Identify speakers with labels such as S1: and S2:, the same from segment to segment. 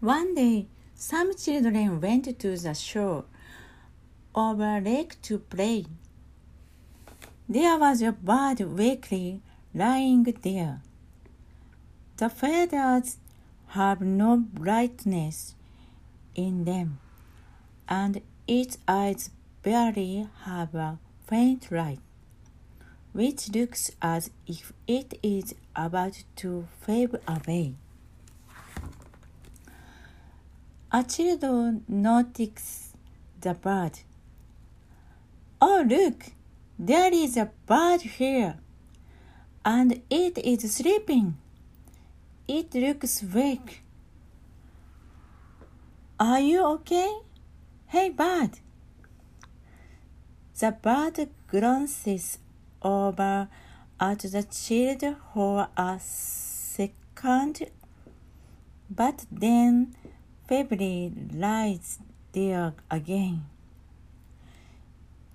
S1: One day, some children went to the shore of a lake to play. There was a bird weakly lying there. The feathers have no brightness in them, and its eyes barely have a faint light, which looks as if it is about to fade away. A child notices the bird. Oh, look! There is a bird here, and it is sleeping. It looks weak. Are you okay? Hey, bird. The bird glances over at the child for a second, but then feebly lies there again.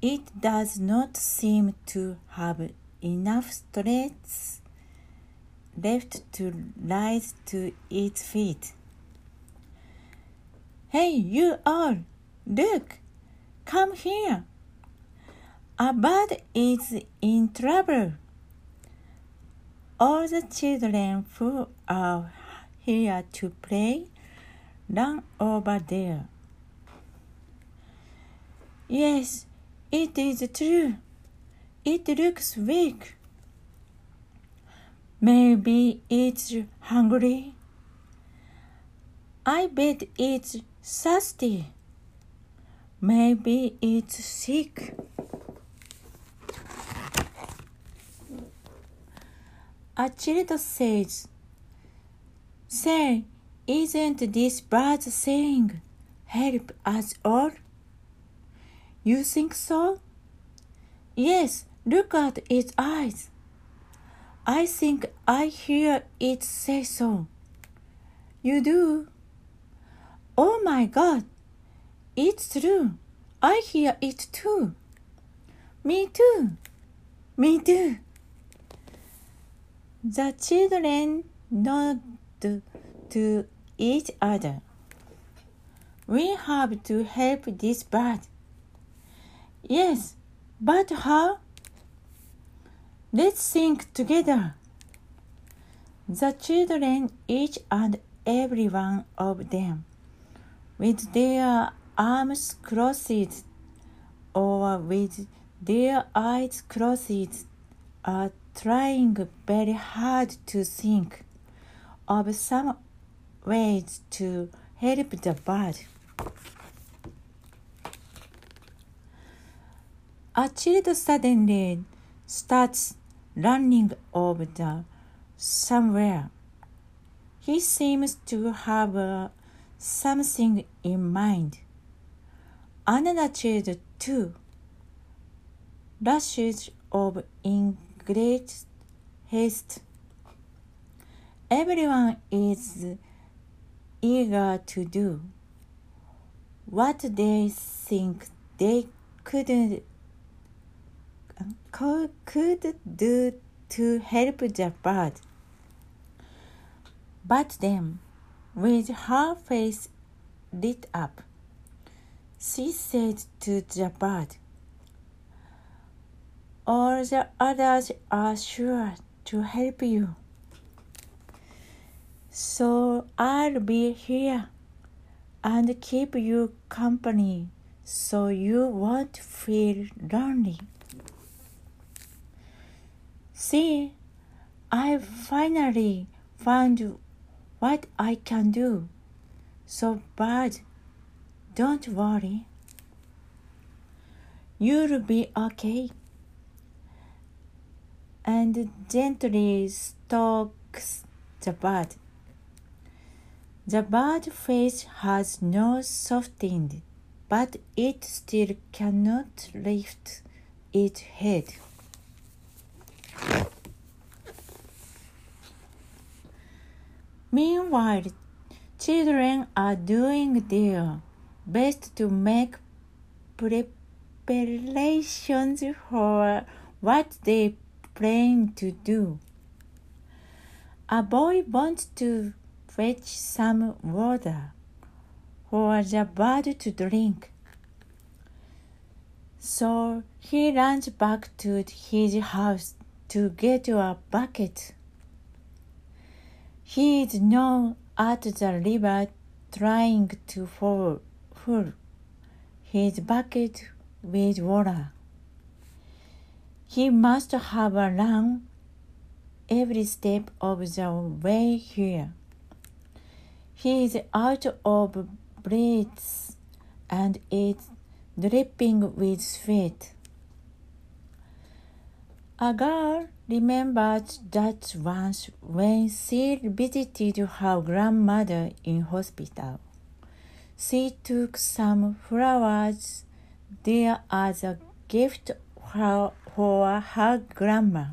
S1: It does not seem to have enough strength left to rise to its feet. Hey, you all! Look! Come here! A bird is in trouble. All the children who are here to play run over there. Yes, it is true. It looks weak. Maybe it's hungry. I bet it's thirsty. Maybe it's sick. A child says, Say, isn't this bird saying, Help us all? You think so? Yes, look at its eyes. I think I hear it say so. You do? Oh my God! It's true. I hear it too. Me too. Me too. The children nod to each other. We have to help this bird. Yes, but how? Let's think together. The children, each and every one of them, with their arms crossed or with their eyes closed, are trying very hard to think of some ways to help the bird. A child suddenly starts running over the somewhere. He seems to have uh, something in mind. Another child too rushes off in great haste. Everyone is eager to do what they think they could could do to help the bird. But then, with her face lit up, she said to the bird, All the others are sure to help you. So I'll be here and keep you company so you won't feel lonely. See, I finally found what I can do. So, Bud, don't worry. You'll be okay. And gently strokes the bird. The bird face has not softened, but it still cannot lift its head. Meanwhile, children are doing their best to make preparations for what they plan to do. A boy wants to fetch some water for the bird to drink. So he runs back to his house to get a bucket. He is now at the river trying to fill his bucket with water. He must have run every step of the way here. He is out of breath and is dripping with sweat. A girl remembered that once when she visited her grandmother in hospital, she took some flowers there as a gift for her grandma.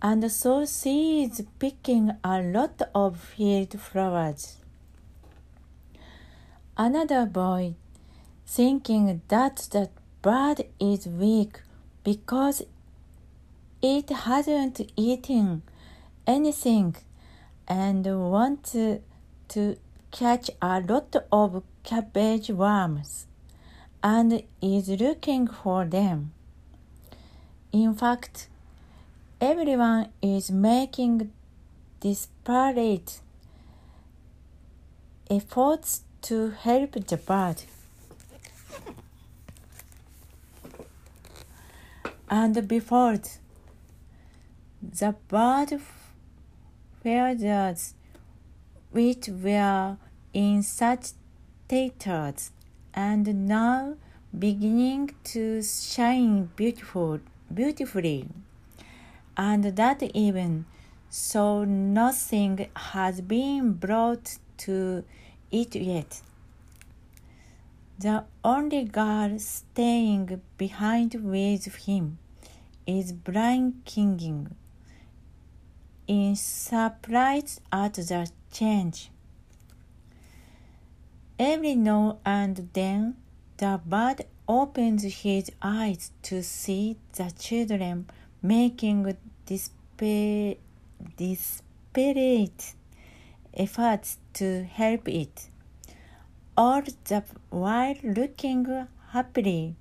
S1: And so she is picking a lot of field flowers. Another boy thinking that the bird is weak because it hasn't eaten anything and wants to catch a lot of cabbage worms and is looking for them. In fact, everyone is making disparate efforts to help the bird. and before the bird feathers which were in such tatters and now beginning to shine beautiful beautifully and that even so nothing has been brought to it yet the only girl staying behind with him is blinking in surprise at the change. Every now and then, the bird opens his eyes to see the children making desperate efforts to help it all the while looking happily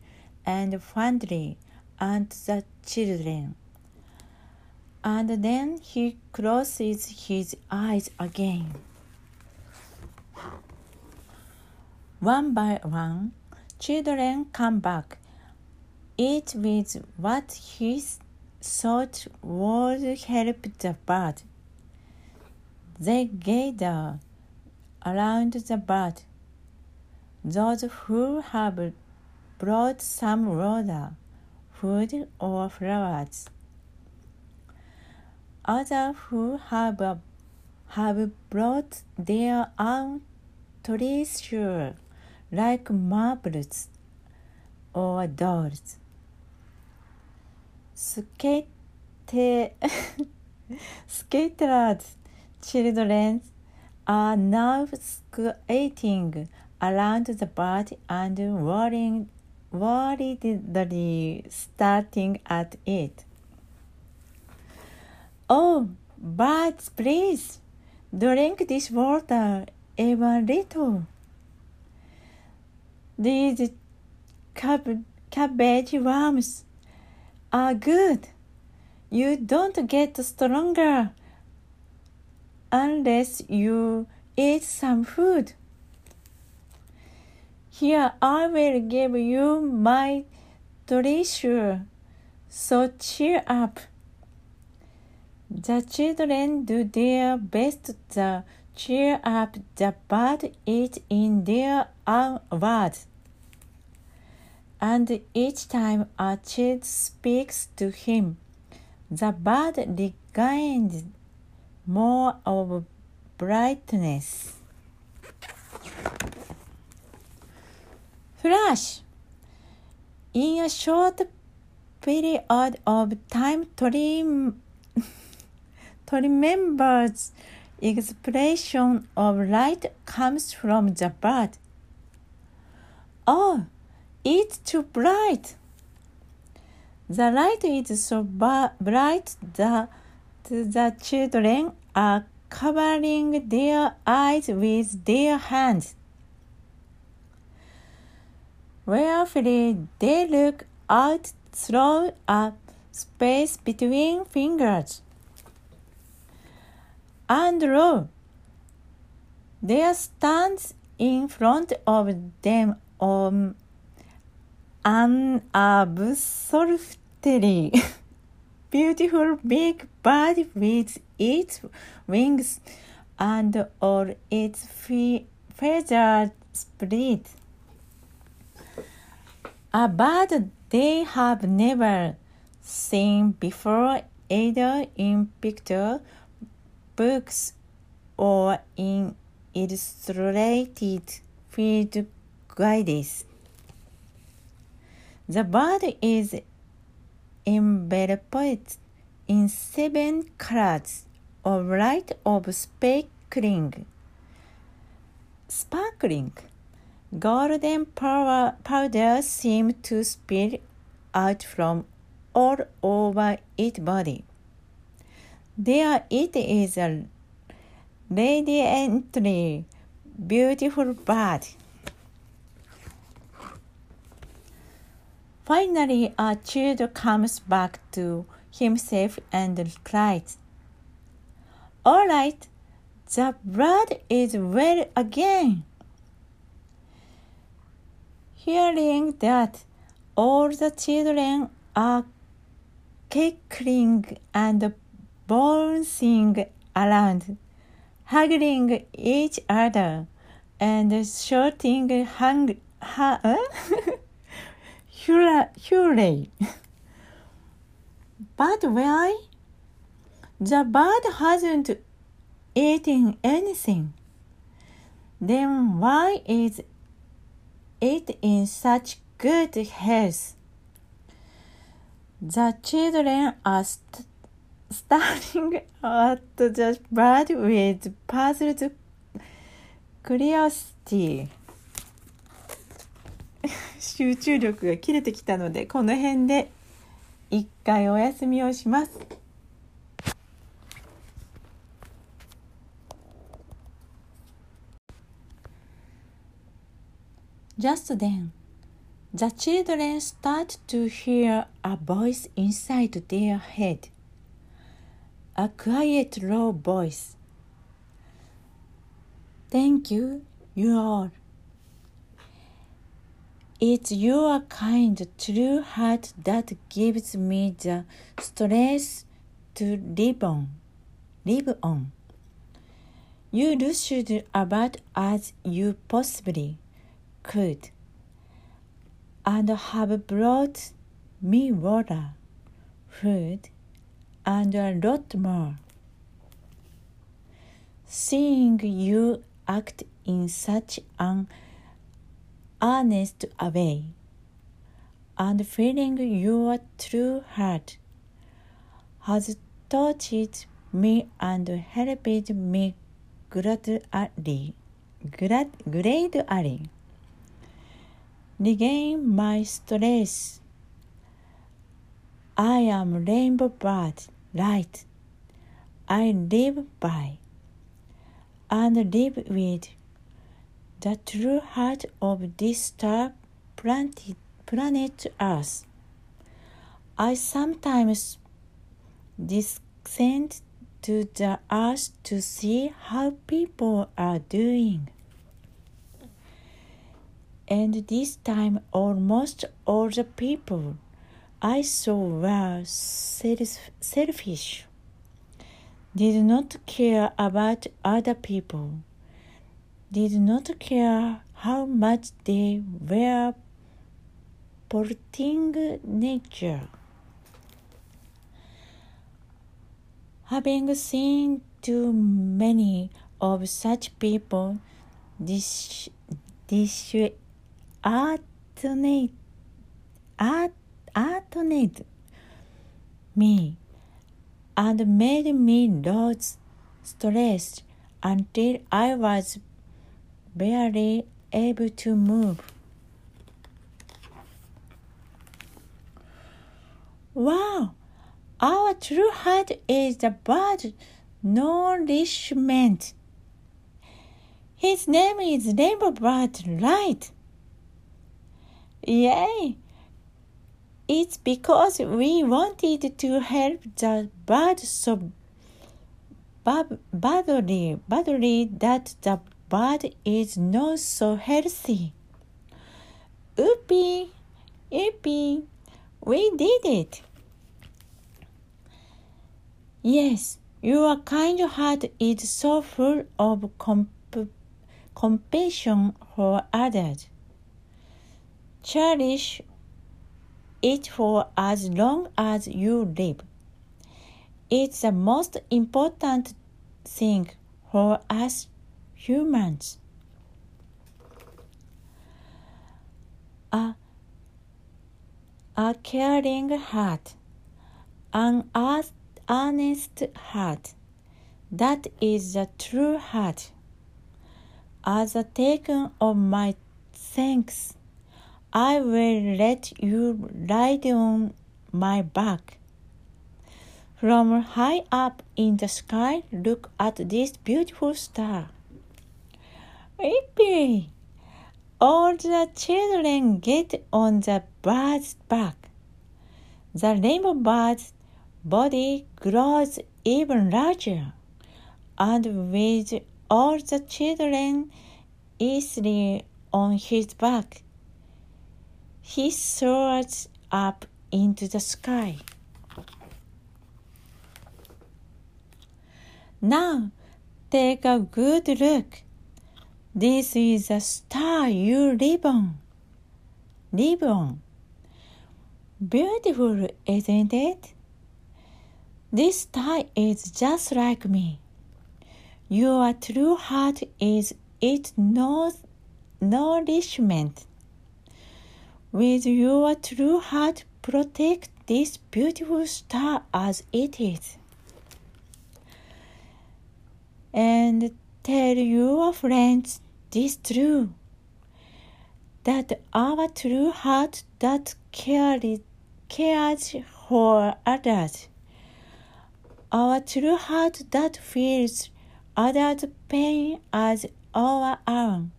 S1: and friendly at the children. And then he closes his eyes again. One by one, children come back, each with what he thought would help the bird. They gather around the bird those who have brought some water, food, or flowers. Others who have, have brought their own treasure, like marbles or dolls. Skate, scattered children are now skating around the bird and worrying, worriedly starting at it. Oh, birds, please, drink this water even little. These cab- cabbage worms are good. You don't get stronger unless you eat some food. Here I will give you my treasure, so cheer up. The children do their best to cheer up the bird each in their own words. And each time a child speaks to him, the bird regains more of brightness. Flash! In a short period of time, Tremember's expression of light comes from the bird. Oh, it's too bright! The light is so bright that the children are covering their eyes with their hands. Wherefore they look out through a space between fingers. And lo, there stands in front of them um, an absolutely beautiful big bird with its wings and all its fe- feathers spread. A bird they have never seen before either in picture books or in illustrated field guides. The bird is enveloped in seven colors of light of sparkling, sparkling. Golden power, powder seemed to spill out from all over its body. There it is a radiantly beautiful bird. Finally, a child comes back to himself and cries, All right, the bird is well again. Hearing that, all the children are cackling and bouncing around, hugging each other and shouting hung, ha, uh? hooray! but why? The bird hasn't eaten anything. Then why is it in such good health? The children are starting at the bird with puzzled curiosity. 集中力が切れてきたのでこの辺で一回お休みをします。Just then, the children start to hear a voice inside their head. A quiet, low voice. Thank you, you all. It's your kind, true heart that gives me the strength to live on. Live on. You rushed about as you possibly could, and have brought me water, food, and a lot more. Seeing you act in such an honest way, and feeling your true heart has touched me and helped me gradually, grad, gradually regain my strength. I am Rainbow Bird, light. I live by and live with the true heart of this star planet, planet Earth. I sometimes descend to the earth to see how people are doing. And this time, almost all the people I saw were selfish, did not care about other people did not care how much they were polluting nature. Having seen too many of such people, this this alternate, alternate me and made me lose stress until I was barely able to move. Wow! Our true heart is the bird nourishment. His name is Rainbow Bird Light. Yay! It's because we wanted to help the bird so badly, badly that the bird is not so healthy. Oopie, Oopie, we did it. Yes, your kind heart is so full of comp- compassion for others. Cherish it for as long as you live. It's the most important thing for us humans. A, a caring heart, an honest heart, that is the true heart. As a token of my thanks, I will let you ride on my back. From high up in the sky, look at this beautiful star. Yippee! All the children get on the bird's back. The rainbow bird's body grows even larger, and with all the children easily on his back, he soars up into the sky. Now, take a good look. This is a star you live on. Live on. Beautiful, isn't it? This star is just like me. Your true heart is its nourishment. With your true heart, protect this beautiful star as it is. And tell your friends this true that our true heart that cares, cares for others, our true heart that feels others' pain as our own,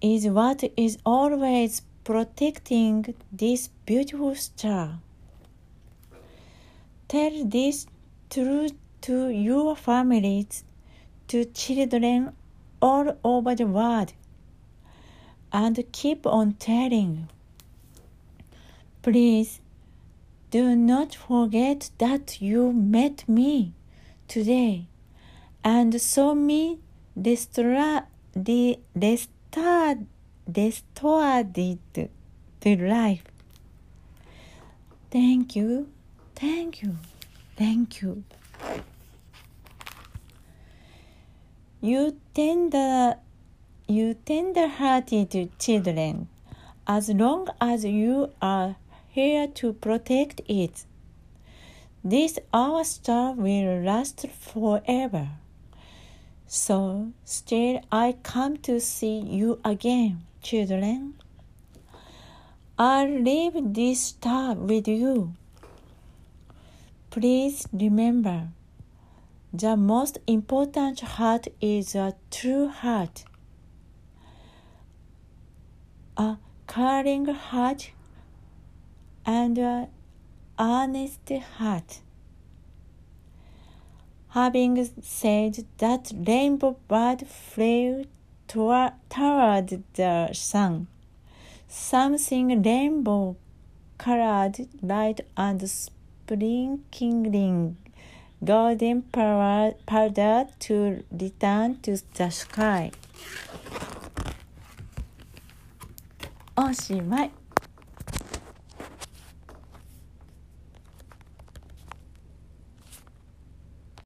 S1: is what is always protecting this beautiful star. Tell this truth to your families, to children all over the world, and keep on telling. Please do not forget that you met me today and saw me restored it to life. Thank you, thank you, thank you. You tender, you tender-hearted children, as long as you are here to protect it. This our star will last forever. So still I come to see you again, children. I'll leave this star with you. Please remember, the most important heart is a true heart. A caring heart and an honest heart. Having said that, Rainbow Bird flew toward the sun. Something rainbow colored light and sprinkling golden powder to return to the sky. おしまい。